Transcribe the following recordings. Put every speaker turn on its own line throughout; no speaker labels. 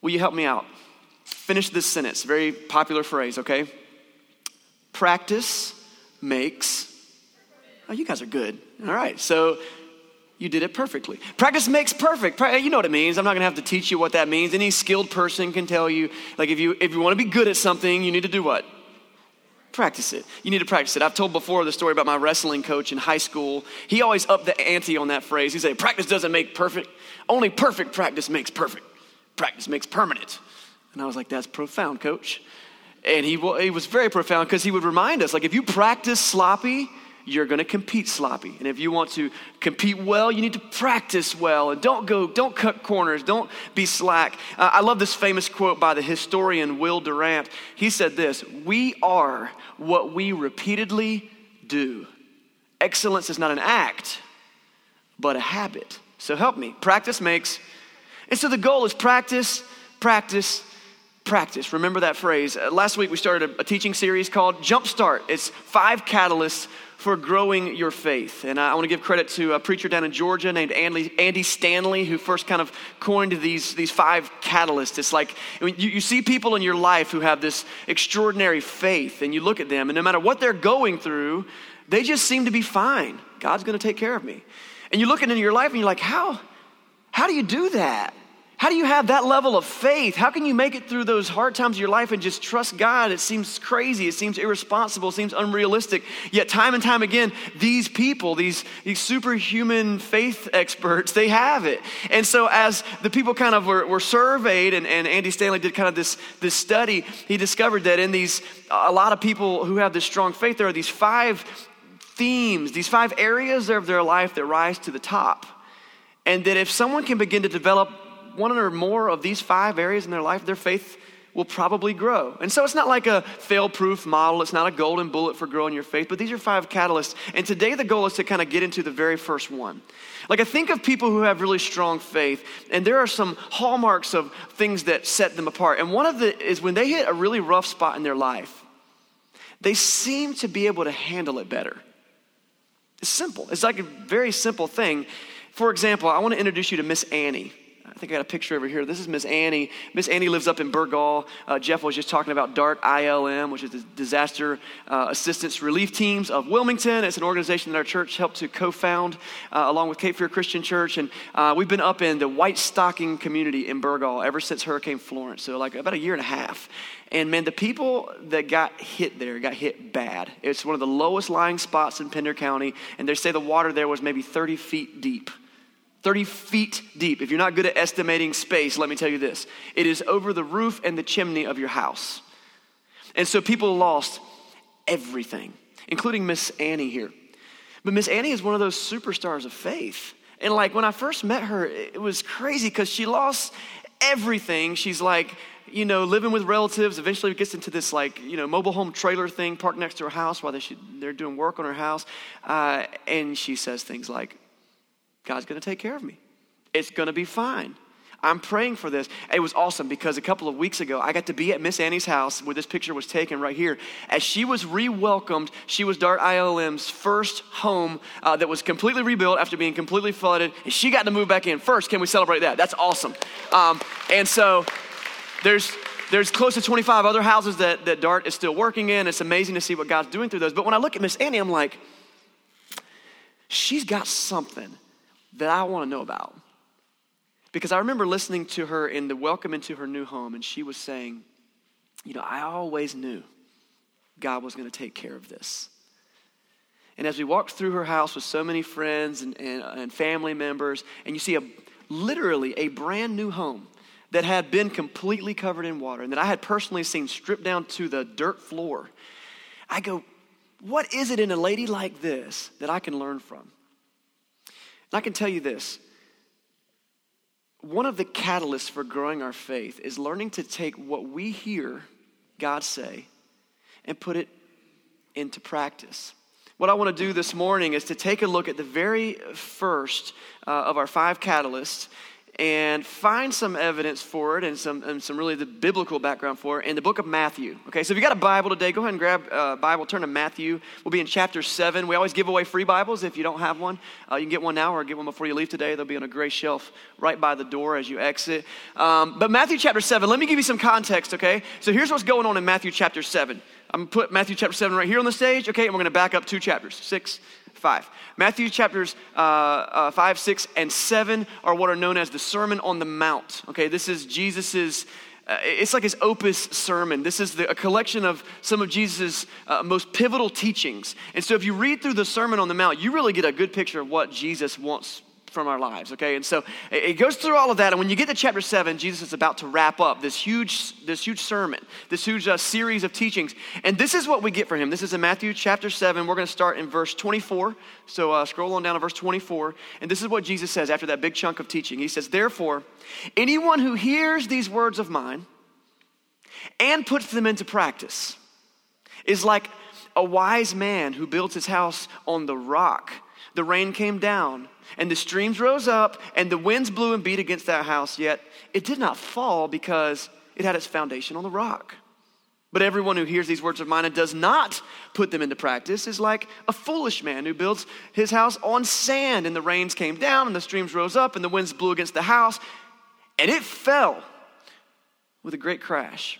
Will you help me out? Finish this sentence. Very popular phrase, okay? Practice makes. Oh, you guys are good. All right. So you did it perfectly. Practice makes perfect. You know what it means. I'm not going to have to teach you what that means. Any skilled person can tell you. Like if you if you want to be good at something, you need to do what? Practice it. You need to practice it. I've told before the story about my wrestling coach in high school. He always upped the ante on that phrase. He said, "Practice doesn't make perfect. Only perfect practice makes perfect. Practice makes permanent." And I was like, "That's profound, coach." And he, he was very profound because he would remind us, like, if you practice sloppy, you're going to compete sloppy. And if you want to compete well, you need to practice well and don't go, don't cut corners, don't be slack. Uh, I love this famous quote by the historian Will Durant. He said this We are what we repeatedly do. Excellence is not an act, but a habit. So help me. Practice makes. And so the goal is practice, practice, practice. Remember that phrase. Uh, last week we started a, a teaching series called Jumpstart. It's five catalysts for growing your faith. And I want to give credit to a preacher down in Georgia named Andy, Andy Stanley, who first kind of coined these, these five catalysts. It's like I mean, you, you see people in your life who have this extraordinary faith, and you look at them, and no matter what they're going through, they just seem to be fine. God's going to take care of me. And you look into your life and you're like, how, how do you do that? How do you have that level of faith? How can you make it through those hard times of your life and just trust God? It seems crazy, it seems irresponsible, it seems unrealistic. Yet, time and time again, these people, these, these superhuman faith experts, they have it. And so, as the people kind of were, were surveyed, and, and Andy Stanley did kind of this, this study, he discovered that in these, a lot of people who have this strong faith, there are these five themes, these five areas of their life that rise to the top. And that if someone can begin to develop one or more of these five areas in their life, their faith will probably grow. And so it's not like a fail proof model, it's not a golden bullet for growing your faith, but these are five catalysts. And today the goal is to kind of get into the very first one. Like I think of people who have really strong faith, and there are some hallmarks of things that set them apart. And one of the is when they hit a really rough spot in their life, they seem to be able to handle it better. It's simple. It's like a very simple thing. For example, I want to introduce you to Miss Annie. I think I got a picture over here. This is Miss Annie. Miss Annie lives up in Burgaw. Uh, Jeff was just talking about DART ILM, which is the Disaster uh, Assistance Relief Teams of Wilmington. It's an organization that our church helped to co found uh, along with Cape Fear Christian Church. And uh, we've been up in the White Stocking community in Burgaw ever since Hurricane Florence, so like about a year and a half. And man, the people that got hit there got hit bad. It's one of the lowest lying spots in Pender County, and they say the water there was maybe 30 feet deep. 30 feet deep. If you're not good at estimating space, let me tell you this it is over the roof and the chimney of your house. And so people lost everything, including Miss Annie here. But Miss Annie is one of those superstars of faith. And like when I first met her, it was crazy because she lost everything. She's like, you know, living with relatives. Eventually, gets into this like, you know, mobile home trailer thing parked next to her house while they should, they're doing work on her house. Uh, and she says things like, God's going to take care of me. It's going to be fine. I'm praying for this. It was awesome because a couple of weeks ago, I got to be at Miss Annie's house where this picture was taken right here. As she was re welcomed, she was DART ILM's first home uh, that was completely rebuilt after being completely flooded. And she got to move back in first. Can we celebrate that? That's awesome. Um, and so there's there's close to 25 other houses that, that DART is still working in. It's amazing to see what God's doing through those. But when I look at Miss Annie, I'm like, she's got something that I want to know about. Because I remember listening to her in the welcome into her new home, and she was saying, You know, I always knew God was going to take care of this. And as we walked through her house with so many friends and, and, and family members, and you see a literally a brand new home that had been completely covered in water and that I had personally seen stripped down to the dirt floor, I go, What is it in a lady like this that I can learn from? And I can tell you this one of the catalysts for growing our faith is learning to take what we hear God say and put it into practice. What I want to do this morning is to take a look at the very first uh, of our five catalysts and find some evidence for it and some, and some really the biblical background for it in the book of Matthew. Okay, so if you got a Bible today, go ahead and grab a Bible, turn to Matthew. We'll be in chapter 7. We always give away free Bibles if you don't have one. Uh, you can get one now or get one before you leave today. They'll be on a gray shelf right by the door as you exit. Um, but Matthew chapter 7, let me give you some context, okay? So here's what's going on in Matthew chapter 7. I'm going to put Matthew chapter 7 right here on the stage, okay? And we're going to back up two chapters, 6, 5. Matthew chapters uh, uh, 5, 6, and 7 are what are known as the Sermon on the Mount. Okay, this is Jesus's. Uh, it's like his opus sermon. This is the, a collection of some of Jesus' uh, most pivotal teachings. And so, if you read through the Sermon on the Mount, you really get a good picture of what Jesus wants from our lives, okay? And so it goes through all of that. And when you get to chapter seven, Jesus is about to wrap up this huge, this huge sermon, this huge uh, series of teachings. And this is what we get for him. This is in Matthew chapter seven. We're going to start in verse 24. So uh, scroll on down to verse 24. And this is what Jesus says after that big chunk of teaching. He says, Therefore, anyone who hears these words of mine and puts them into practice is like a wise man who builds his house on the rock. The rain came down and the streams rose up, and the winds blew and beat against that house, yet it did not fall because it had its foundation on the rock. But everyone who hears these words of mine and does not put them into practice is like a foolish man who builds his house on sand, and the rains came down, and the streams rose up, and the winds blew against the house, and it fell with a great crash.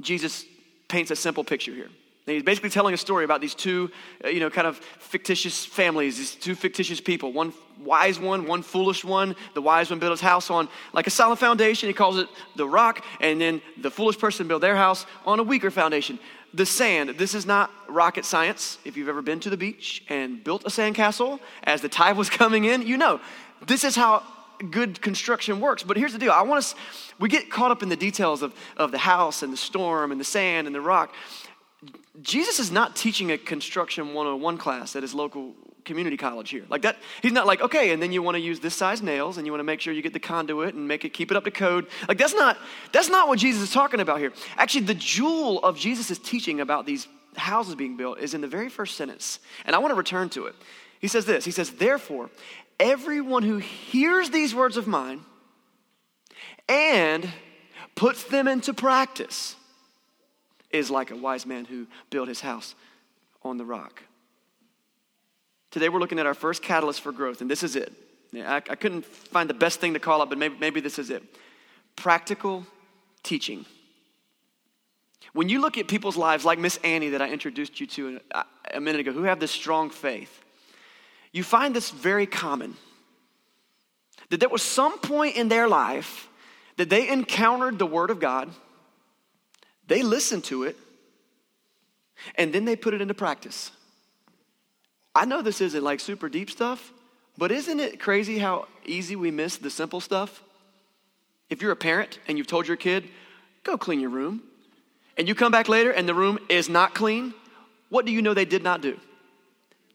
Jesus paints a simple picture here. And he's basically telling a story about these two, uh, you know, kind of fictitious families, these two fictitious people. One wise one, one foolish one. The wise one built his house on like a solid foundation. He calls it the rock. And then the foolish person built their house on a weaker foundation. The sand. This is not rocket science. If you've ever been to the beach and built a sandcastle as the tide was coming in, you know. This is how good construction works. But here's the deal. I want us, we get caught up in the details of, of the house and the storm and the sand and the rock. Jesus is not teaching a construction 101 class at his local community college here. Like that, he's not like, okay, and then you want to use this size nails and you want to make sure you get the conduit and make it keep it up to code. Like that's not that's not what Jesus is talking about here. Actually, the jewel of Jesus' teaching about these houses being built is in the very first sentence. And I want to return to it. He says this. He says, "Therefore, everyone who hears these words of mine and puts them into practice is like a wise man who built his house on the rock. Today we're looking at our first catalyst for growth, and this is it. I, I couldn't find the best thing to call it, but maybe, maybe this is it practical teaching. When you look at people's lives, like Miss Annie that I introduced you to a, a minute ago, who have this strong faith, you find this very common. That there was some point in their life that they encountered the Word of God they listen to it and then they put it into practice. I know this isn't like super deep stuff, but isn't it crazy how easy we miss the simple stuff? If you're a parent and you've told your kid, go clean your room, and you come back later and the room is not clean, what do you know they did not do?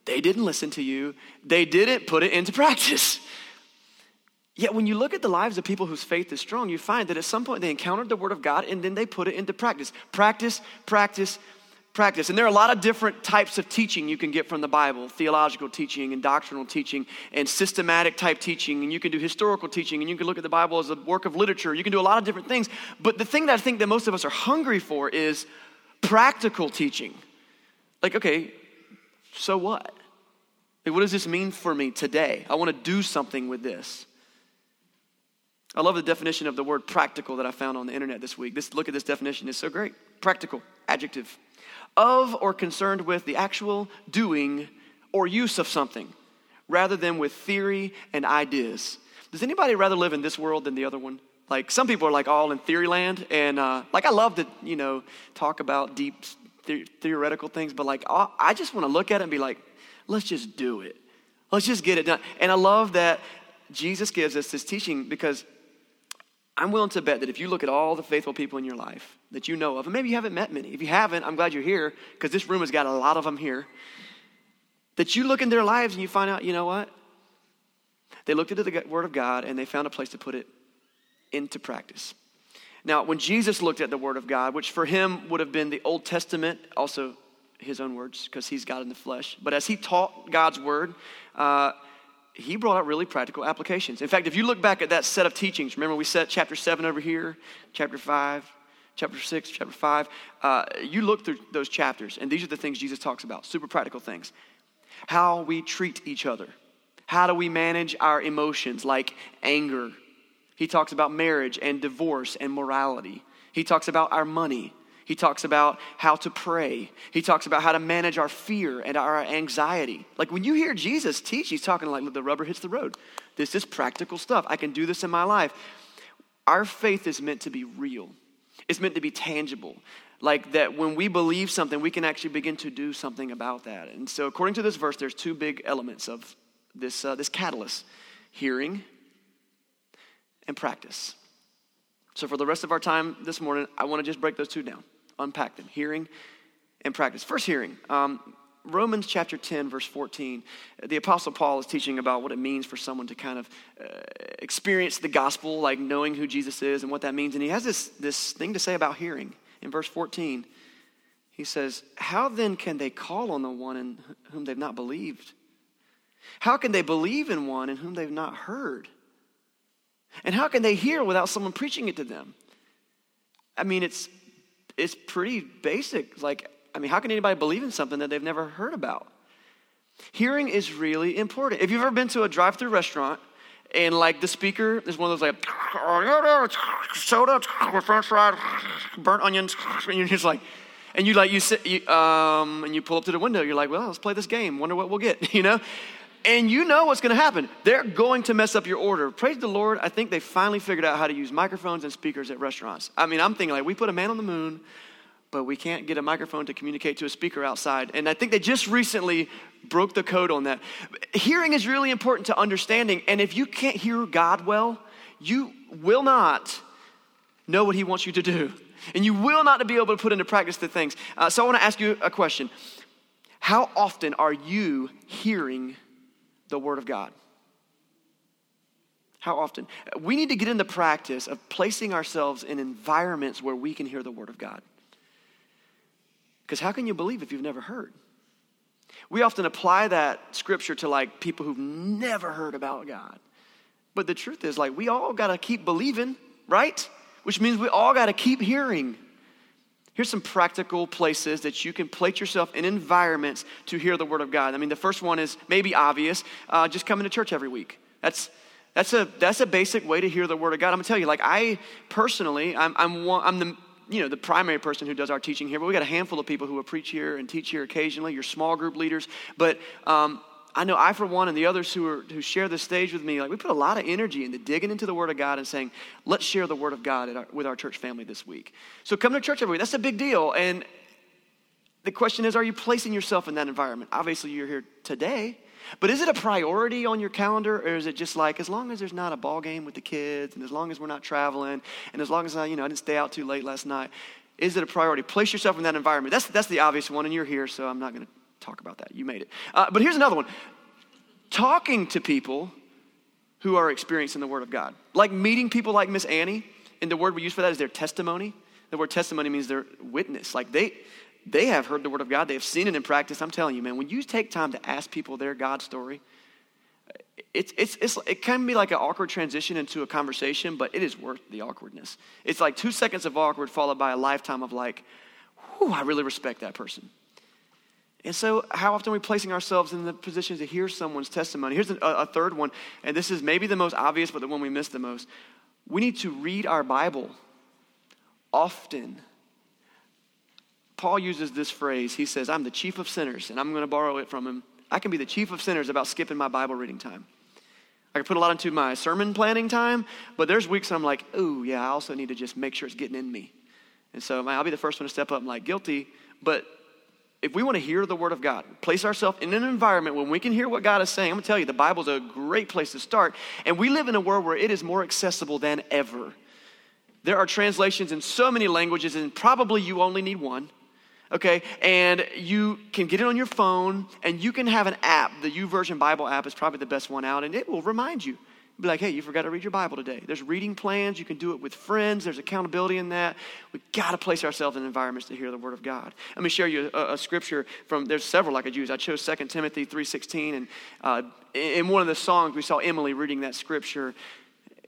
They didn't listen to you, they didn't put it into practice. Yet, when you look at the lives of people whose faith is strong, you find that at some point they encountered the Word of God and then they put it into practice. Practice, practice, practice. And there are a lot of different types of teaching you can get from the Bible theological teaching and doctrinal teaching and systematic type teaching. And you can do historical teaching and you can look at the Bible as a work of literature. You can do a lot of different things. But the thing that I think that most of us are hungry for is practical teaching. Like, okay, so what? Like, what does this mean for me today? I want to do something with this. I love the definition of the word practical that I found on the internet this week. This, look at this definition, it's so great. Practical, adjective. Of or concerned with the actual doing or use of something, rather than with theory and ideas. Does anybody rather live in this world than the other one? Like some people are like all in theory land, and uh, like I love to, you know, talk about deep the- theoretical things, but like I just want to look at it and be like, let's just do it. Let's just get it done. And I love that Jesus gives us this teaching because I'm willing to bet that if you look at all the faithful people in your life that you know of, and maybe you haven't met many, if you haven't, I'm glad you're here because this room has got a lot of them here, that you look in their lives and you find out, you know what? They looked into the Word of God and they found a place to put it into practice. Now, when Jesus looked at the Word of God, which for him would have been the Old Testament, also his own words, because he's God in the flesh, but as he taught God's Word, uh, he brought out really practical applications. In fact, if you look back at that set of teachings, remember we set chapter 7 over here, chapter 5, chapter 6, chapter 5. Uh, you look through those chapters, and these are the things Jesus talks about super practical things. How we treat each other, how do we manage our emotions like anger. He talks about marriage and divorce and morality. He talks about our money. He talks about how to pray. He talks about how to manage our fear and our anxiety. Like when you hear Jesus teach, he's talking like the rubber hits the road. This is practical stuff. I can do this in my life. Our faith is meant to be real, it's meant to be tangible. Like that when we believe something, we can actually begin to do something about that. And so, according to this verse, there's two big elements of this, uh, this catalyst hearing and practice. So, for the rest of our time this morning, I want to just break those two down unpack them hearing and practice. First, hearing. Um, Romans chapter 10, verse 14, the Apostle Paul is teaching about what it means for someone to kind of uh, experience the gospel, like knowing who Jesus is and what that means. And he has this, this thing to say about hearing. In verse 14, he says, How then can they call on the one in whom they've not believed? How can they believe in one in whom they've not heard? And how can they hear without someone preaching it to them? I mean, it's it's pretty basic. Like, I mean, how can anybody believe in something that they've never heard about? Hearing is really important. If you've ever been to a drive through restaurant and like the speaker is one of those like soda, french fries, burnt onions, and you're just like, and you like you sit, you, um, and you pull up to the window. You're like, well, let's play this game. Wonder what we'll get, you know? And you know what's going to happen. They're going to mess up your order. Praise the Lord. I think they finally figured out how to use microphones and speakers at restaurants. I mean, I'm thinking like we put a man on the moon, but we can't get a microphone to communicate to a speaker outside. And I think they just recently broke the code on that. Hearing is really important to understanding. And if you can't hear God well, you will not know what He wants you to do. And you will not be able to put into practice the things. Uh, so I want to ask you a question How often are you hearing the Word of God. How often? We need to get in the practice of placing ourselves in environments where we can hear the Word of God. Because how can you believe if you've never heard? We often apply that scripture to like people who've never heard about God. But the truth is, like, we all got to keep believing, right? Which means we all got to keep hearing. Here's some practical places that you can place yourself in environments to hear the Word of God. I mean, the first one is maybe obvious uh, just coming to church every week. That's, that's, a, that's a basic way to hear the Word of God. I'm gonna tell you, like, I personally, I'm, I'm, one, I'm the you know, the primary person who does our teaching here, but we got a handful of people who will preach here and teach here occasionally, your small group leaders. But um, I know I, for one, and the others who, are, who share the stage with me, like we put a lot of energy into digging into the Word of God and saying, let's share the Word of God our, with our church family this week. So come to church every week. That's a big deal. And the question is, are you placing yourself in that environment? Obviously, you're here today. But is it a priority on your calendar, or is it just like as long as there's not a ball game with the kids, and as long as we're not traveling, and as long as I, you know, I didn't stay out too late last night, is it a priority? Place yourself in that environment. That's that's the obvious one, and you're here, so I'm not going to talk about that. You made it. Uh, but here's another one talking to people who are experiencing the Word of God. Like meeting people like Miss Annie, and the word we use for that is their testimony. The word testimony means their witness. Like they, they have heard the Word of God, they have seen it in practice. I'm telling you, man, when you take time to ask people their God story, it's, it's, it's, it can be like an awkward transition into a conversation, but it is worth the awkwardness. It's like two seconds of awkward followed by a lifetime of like, whew, I really respect that person. And so, how often are we placing ourselves in the position to hear someone's testimony? Here's a, a, third one, and this is maybe the most obvious, but the one we miss the most. We need to read our Bible often. Paul uses this phrase. He says, I'm the chief of sinners, and I'm going to borrow it from him. I can be the chief of sinners about skipping my Bible reading time. I can put a lot into my sermon planning time, but there's weeks I'm like, oh, yeah, I also need to just make sure it's getting in me. And so I'll be the first one to step up and like, guilty, but if we want to hear the word of God, place ourselves in an environment when we can hear what God is saying, I'm going to tell you, the Bible's a great place to start. And we live in a world where it is more accessible than ever. There are translations in so many languages, and probably you only need one. Okay, and you can get it on your phone, and you can have an app. The YouVersion Bible app is probably the best one out, and it will remind you Be like, hey, you forgot to read your Bible today. There's reading plans. You can do it with friends. There's accountability in that. we got to place ourselves in environments to hear the Word of God. Let me share you a, a scripture from, there's several I could use. I chose 2 Timothy 3.16. And uh, in one of the songs, we saw Emily reading that scripture.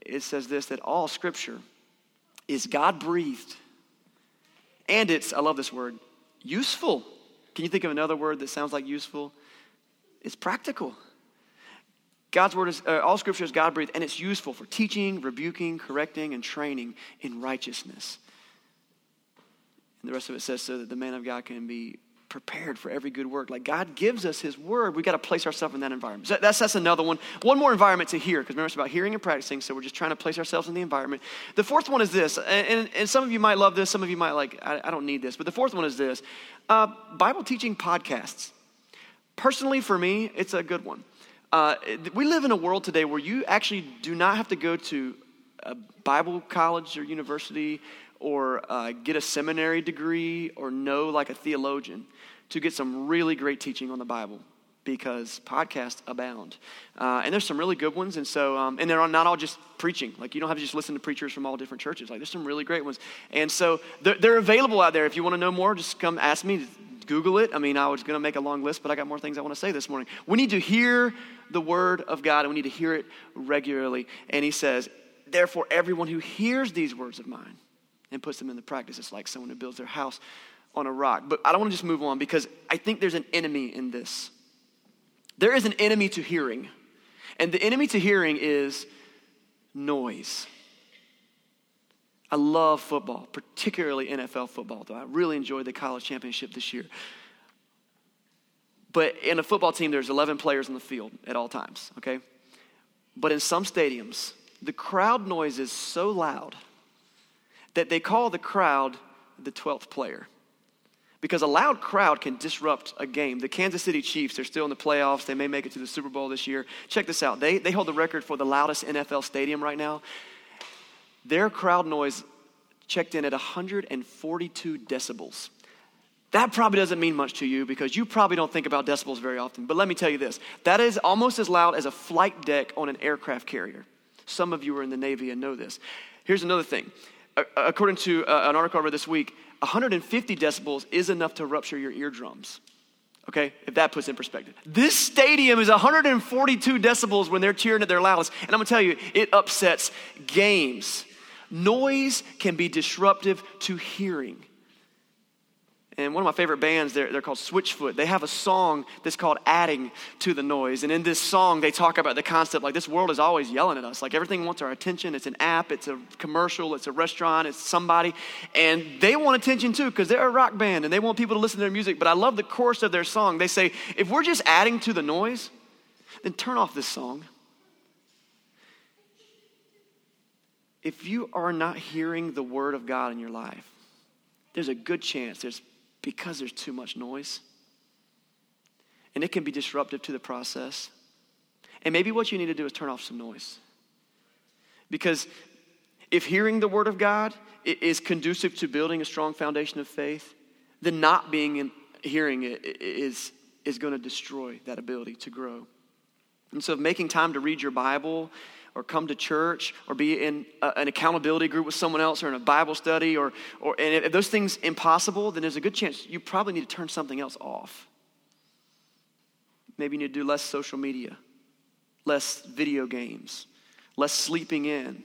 It says this, that all scripture is God-breathed. And it's, I love this word, useful. Can you think of another word that sounds like useful? It's practical. God's word is, uh, all scripture is God breathed, and it's useful for teaching, rebuking, correcting, and training in righteousness. And the rest of it says so that the man of God can be prepared for every good work. Like God gives us his word, we got to place ourselves in that environment. So that's, that's another one. One more environment to hear, because remember it's about hearing and practicing, so we're just trying to place ourselves in the environment. The fourth one is this, and, and, some of you might love this, some of you might like, I, I don't need this, but the fourth one is this uh, Bible teaching podcasts. Personally, for me, it's a good one. Uh, we live in a world today where you actually do not have to go to a Bible college or university or uh, get a seminary degree or know like a theologian to get some really great teaching on the Bible because podcasts abound. Uh, and there's some really good ones. And so, um, and they're not all just preaching. Like, you don't have to just listen to preachers from all different churches. Like, there's some really great ones. And so, they're, they're available out there. If you want to know more, just come ask me. Google it. I mean, I was going to make a long list, but I got more things I want to say this morning. We need to hear the word of God, and we need to hear it regularly. And he says, Therefore, everyone who hears these words of mine and puts them into practice is like someone who builds their house on a rock. But I don't want to just move on because I think there's an enemy in this. There is an enemy to hearing, and the enemy to hearing is noise. I love football, particularly NFL football, though I really enjoyed the college championship this year. But in a football team, there's 11 players on the field at all times, okay? But in some stadiums, the crowd noise is so loud that they call the crowd the 12th player. Because a loud crowd can disrupt a game. The Kansas City Chiefs, they're still in the playoffs. They may make it to the Super Bowl this year. Check this out. They, they hold the record for the loudest NFL stadium right now. Their crowd noise checked in at 142 decibels. That probably doesn't mean much to you because you probably don't think about decibels very often. But let me tell you this that is almost as loud as a flight deck on an aircraft carrier. Some of you are in the Navy and know this. Here's another thing. According to uh, an article I read this week, 150 decibels is enough to rupture your eardrums. Okay, if that puts in perspective. This stadium is 142 decibels when they're cheering at their loudest. And I'm gonna tell you, it upsets games. Noise can be disruptive to hearing. And one of my favorite bands, they're, they're called Switchfoot. They have a song that's called Adding to the Noise. And in this song, they talk about the concept like this world is always yelling at us. Like everything wants our attention. It's an app, it's a commercial, it's a restaurant, it's somebody. And they want attention too because they're a rock band and they want people to listen to their music. But I love the chorus of their song. They say, if we're just adding to the noise, then turn off this song if you are not hearing the word of God in your life, there's a good chance there's because there's too much noise. And it can be disruptive to the process. And maybe what you need to do is turn off some noise. Because if hearing the word of God is conducive to building a strong foundation of faith, then not being in hearing it is, is going to destroy that ability to grow. And so, making time to read your Bible or come to church or be in a, an accountability group with someone else or in a Bible study or, or and if those things impossible, then there's a good chance you probably need to turn something else off. Maybe you need to do less social media, less video games, less sleeping in,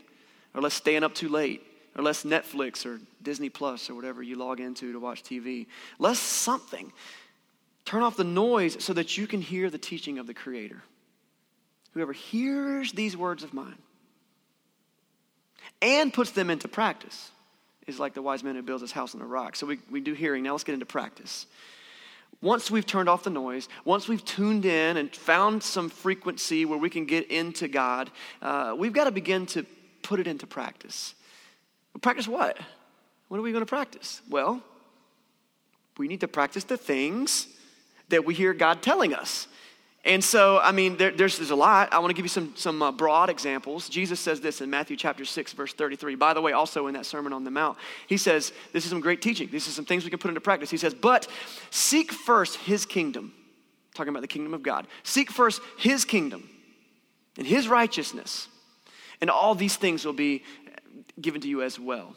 or less staying up too late, or less Netflix or Disney Plus or whatever you log into to watch TV. Less something. Turn off the noise so that you can hear the teaching of the Creator. Whoever hears these words of mine and puts them into practice is like the wise man who builds his house on a rock. So we, we do hearing. Now let's get into practice. Once we've turned off the noise, once we've tuned in and found some frequency where we can get into God, uh, we've got to begin to put it into practice. Practice what? What are we going to practice? Well, we need to practice the things that we hear God telling us. And so, I mean, there, there's, there's a lot. I want to give you some, some uh, broad examples. Jesus says this in Matthew chapter 6, verse 33. By the way, also in that Sermon on the Mount, he says, This is some great teaching. This is some things we can put into practice. He says, But seek first his kingdom. Talking about the kingdom of God. Seek first his kingdom and his righteousness, And all these things will be given to you as well.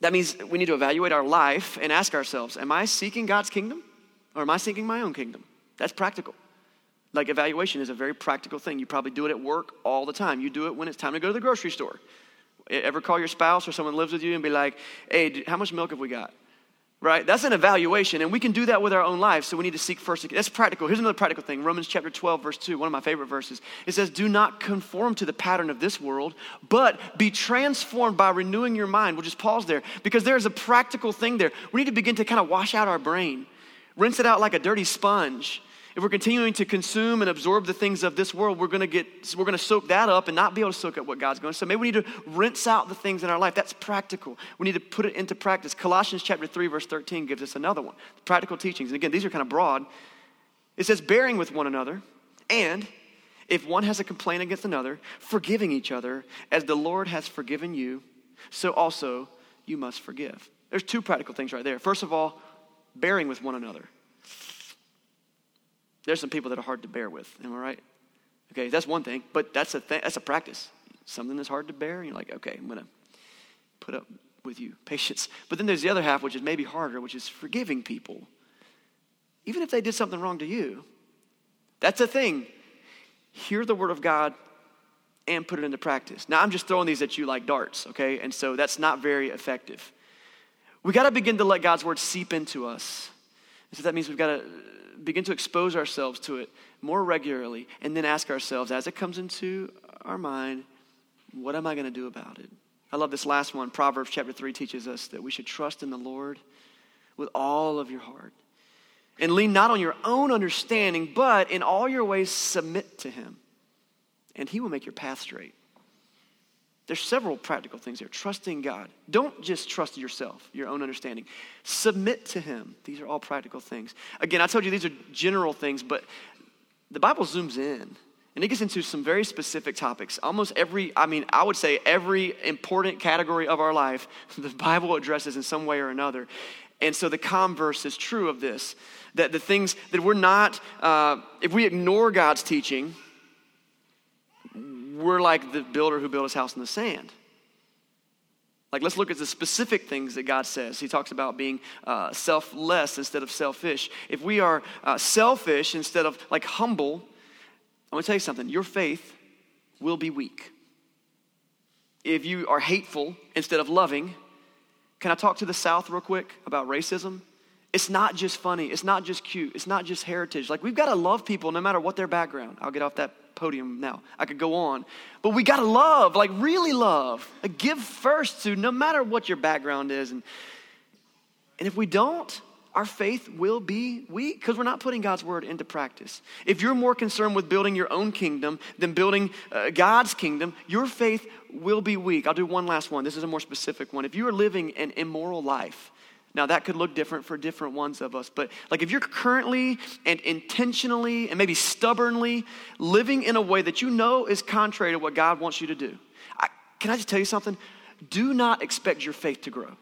That means we need to evaluate our life and ask ourselves Am I seeking God's kingdom or am I seeking my own kingdom? That's practical. Like evaluation is a very practical thing. You probably do it at work all the time. You do it when it's time to go to the grocery store. Ever call your spouse or someone lives with you and be like, hey, how much milk have we got? Right? That's an evaluation, and we can do that with our own lives, so we need to seek first. That's practical. Here's another practical thing Romans chapter 12, verse 2, one of my favorite verses. It says, Do not conform to the pattern of this world, but be transformed by renewing your mind. We'll just pause there because there's a practical thing there. We need to begin to kind of wash out our brain, rinse it out like a dirty sponge if we're continuing to consume and absorb the things of this world, we're going to get we're going to soak that up and not be able to soak up what God's going. So maybe we need to rinse out the things in our life. That's practical. We need to put it into practice. Colossians chapter 3 verse 13 gives us another one. Practical teachings. And again, these are kind of broad. It says bearing with one another and if one has a complaint against another, forgiving each other as the Lord has forgiven you, so also you must forgive. There's two practical things right there. First of all, bearing with one another. There's some people that are hard to bear with. Am I right? Okay, that's one thing, but that's a th- that's a practice. Something that's hard to bear, and you're like, okay, I'm gonna put up with you, patience. But then there's the other half, which is maybe harder, which is forgiving people, even if they did something wrong to you. That's a thing. Hear the word of God and put it into practice. Now I'm just throwing these at you like darts, okay? And so that's not very effective. We got to begin to let God's word seep into us. So that means we've got to uh, begin to expose ourselves to it more regularly and then ask ourselves as it comes into our mind, what am I going to do about it? I love this last one. Proverbs chapter 3 teaches us that we should trust in the Lord with all of your heart and lean not on your own understanding, but in all your ways submit to Him, and He will make your path straight. There's several practical things here. Trusting God. Don't just trust yourself, your own understanding. Submit to Him. These are all practical things. Again, I told you these are general things, but the Bible zooms in and it gets into some very specific topics. Almost every, I mean, I would say every important category of our life, the Bible addresses in some way or another. And so the converse is true of this that the things that we're not, uh, if we ignore God's teaching, we're like the builder who built his house in the sand. Like, let's look at the specific things that God says. He talks about being uh, selfless instead of selfish. If we are uh, selfish instead of like humble, I'm gonna tell you something your faith will be weak. If you are hateful instead of loving, can I talk to the South real quick about racism? It's not just funny, it's not just cute, it's not just heritage. Like, we've gotta love people no matter what their background. I'll get off that podium now. I could go on. But we got to love, like really love. Like give first to no matter what your background is. And, and if we don't, our faith will be weak because we're not putting God's word into practice. If you're more concerned with building your own kingdom than building uh, God's kingdom, your faith will be weak. I'll do one last one. This is a more specific one. If you are living an immoral life, now, that could look different for different ones of us, but like if you're currently and intentionally and maybe stubbornly living in a way that you know is contrary to what God wants you to do, I, can I just tell you something? Do not expect your faith to grow.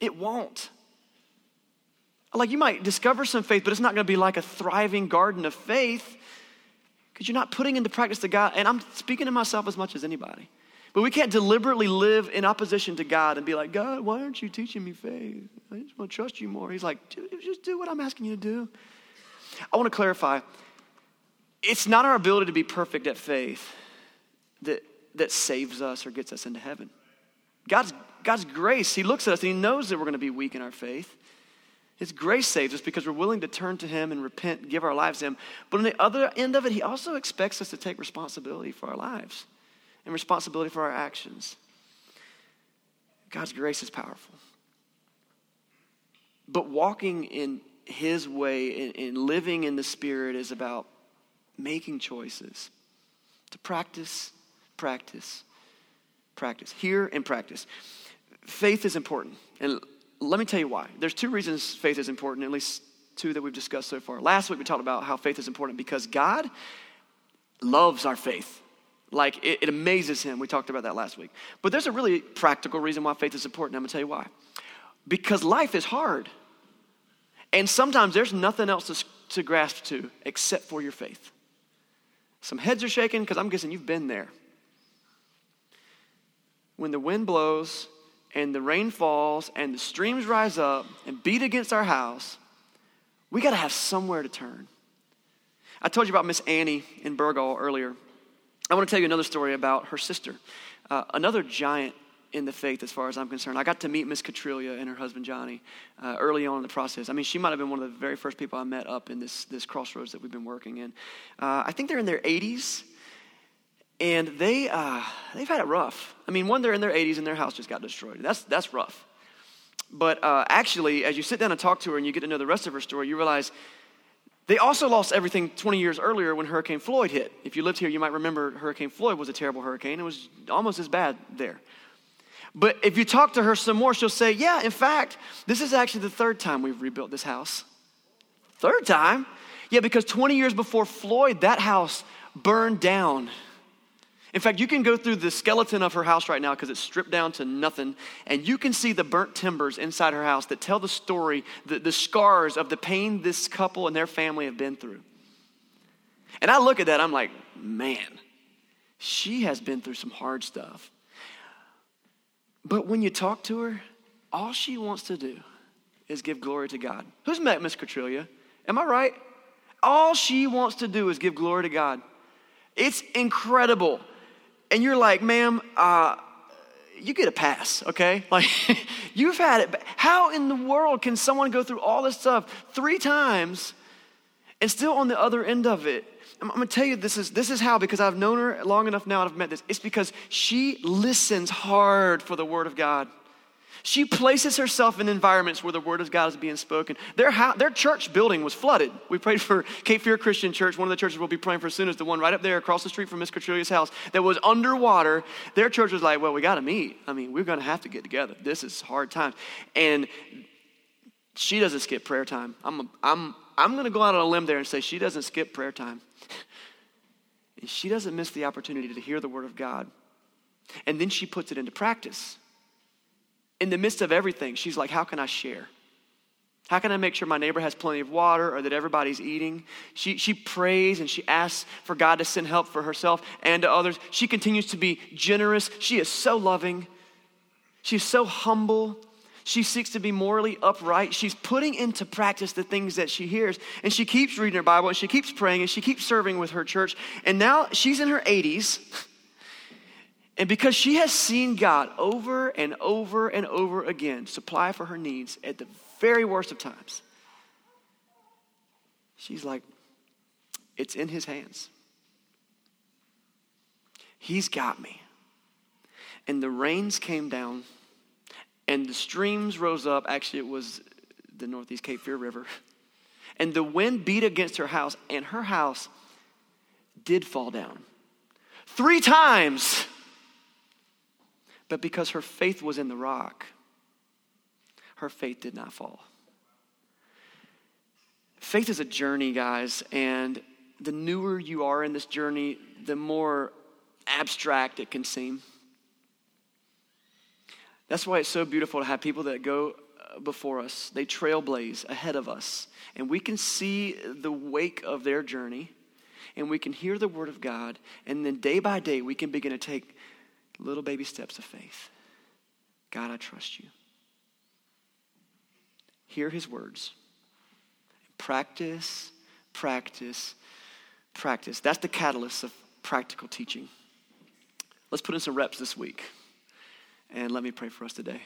It won't. Like you might discover some faith, but it's not going to be like a thriving garden of faith because you're not putting into practice the God. And I'm speaking to myself as much as anybody. But we can't deliberately live in opposition to God and be like, God, why aren't you teaching me faith? I just want to trust you more. He's like, just do what I'm asking you to do. I want to clarify it's not our ability to be perfect at faith that, that saves us or gets us into heaven. God's, God's grace, He looks at us and He knows that we're going to be weak in our faith. His grace saves us because we're willing to turn to Him and repent, give our lives to Him. But on the other end of it, He also expects us to take responsibility for our lives and responsibility for our actions. God's grace is powerful. But walking in His way and living in the Spirit is about making choices to practice, practice, practice. Hear and practice. Faith is important. And let me tell you why. There's two reasons faith is important, at least two that we've discussed so far. Last week we talked about how faith is important because God loves our faith. Like it, it, amazes him. We talked about that last week. But there's a really practical reason why faith is important. I'm gonna tell you why. Because life is hard. And sometimes there's nothing else to, to grasp to except for your faith. Some heads are shaking because I'm guessing you've been there. when the wind blows and the rain falls and the streams rise up and beat against our house, we got to have somewhere to turn. I told you about Miss Annie in Burgaw earlier. I want to tell you another story about her sister, uh, another giant in the faith as far as I'm concerned. I got to meet Miss Catrillia and her husband Johnny uh, early on in the process. I mean, she might have been one of the very first people I met up in this, this crossroads that we've been working in. Uh, I think they're in their 80s, and they, uh, they've had it rough. I mean, one, they're in their 80s and their house just got destroyed. That's, that's rough. But uh, actually, as you sit down and talk to her and you get to know the rest of her story, you realize they also lost everything 20 years earlier when Hurricane Floyd hit. If you lived here, you might remember Hurricane Floyd was a terrible hurricane. It was almost as bad there. But if you talk to her some more, she'll say, Yeah, in fact, this is actually the third time we've rebuilt this house. Third time? Yeah, because 20 years before Floyd, that house burned down. In fact, you can go through the skeleton of her house right now because it's stripped down to nothing, and you can see the burnt timbers inside her house that tell the story, the, the scars of the pain this couple and their family have been through. And I look at that, I'm like, man, she has been through some hard stuff. But when you talk to her, all she wants to do is give glory to God. Who's met Miss Catrillia? Am I right? All she wants to do is give glory to God. It's incredible. And you're like, ma'am, uh, you get a pass, okay? Like, you've had it. How in the world can someone go through all this stuff three times and still on the other end of it I'm, I'm, gonna tell you this is this is how because I've known her long enough now and I've met this. It's because she listens hard for the word of God. She places herself in environments where the word of God is being spoken. Their, their church building was flooded. We prayed for Cape Fear Christian Church. One of the churches we'll be praying for soon is the one right up there across the street from Miss Catrillia's house that was underwater. Their church was like, well, we got to meet. I mean, we're going to have to get together. This is hard times. And she doesn't skip prayer time. I'm, I'm, I'm going to go out on a limb there and say she doesn't skip prayer time. and she doesn't miss the opportunity to hear the word of God. And then she puts it into practice. In the midst of everything, she's like, How can I share? How can I make sure my neighbor has plenty of water or that everybody's eating? She, she prays and she asks for God to send help for herself and to others. She continues to be generous. She is so loving. She's so humble. She seeks to be morally upright. She's putting into practice the things that she hears. And she keeps reading her Bible and she keeps praying and she keeps serving with her church. And now she's in her 80s. And because she has seen God over and over and over again supply for her needs at the very worst of times, she's like, it's in his hands. He's got me. And the rains came down and the streams rose up. Actually, it was the Northeast Cape Fear River. And the wind beat against her house, and her house did fall down three times. But because her faith was in the rock, her faith did not fall. Faith is a journey, guys, and the newer you are in this journey, the more abstract it can seem. That's why it's so beautiful to have people that go uh, before us. They trailblaze ahead of us. And we can see the wake of their journey and we can hear the word of God. And then day by day, we can begin to take little baby steps of faith. God, I trust you. Hear his words. Practice, practice, practice. That's the catalyst of practical teaching. Let's put in some reps this week. And let me pray for us today.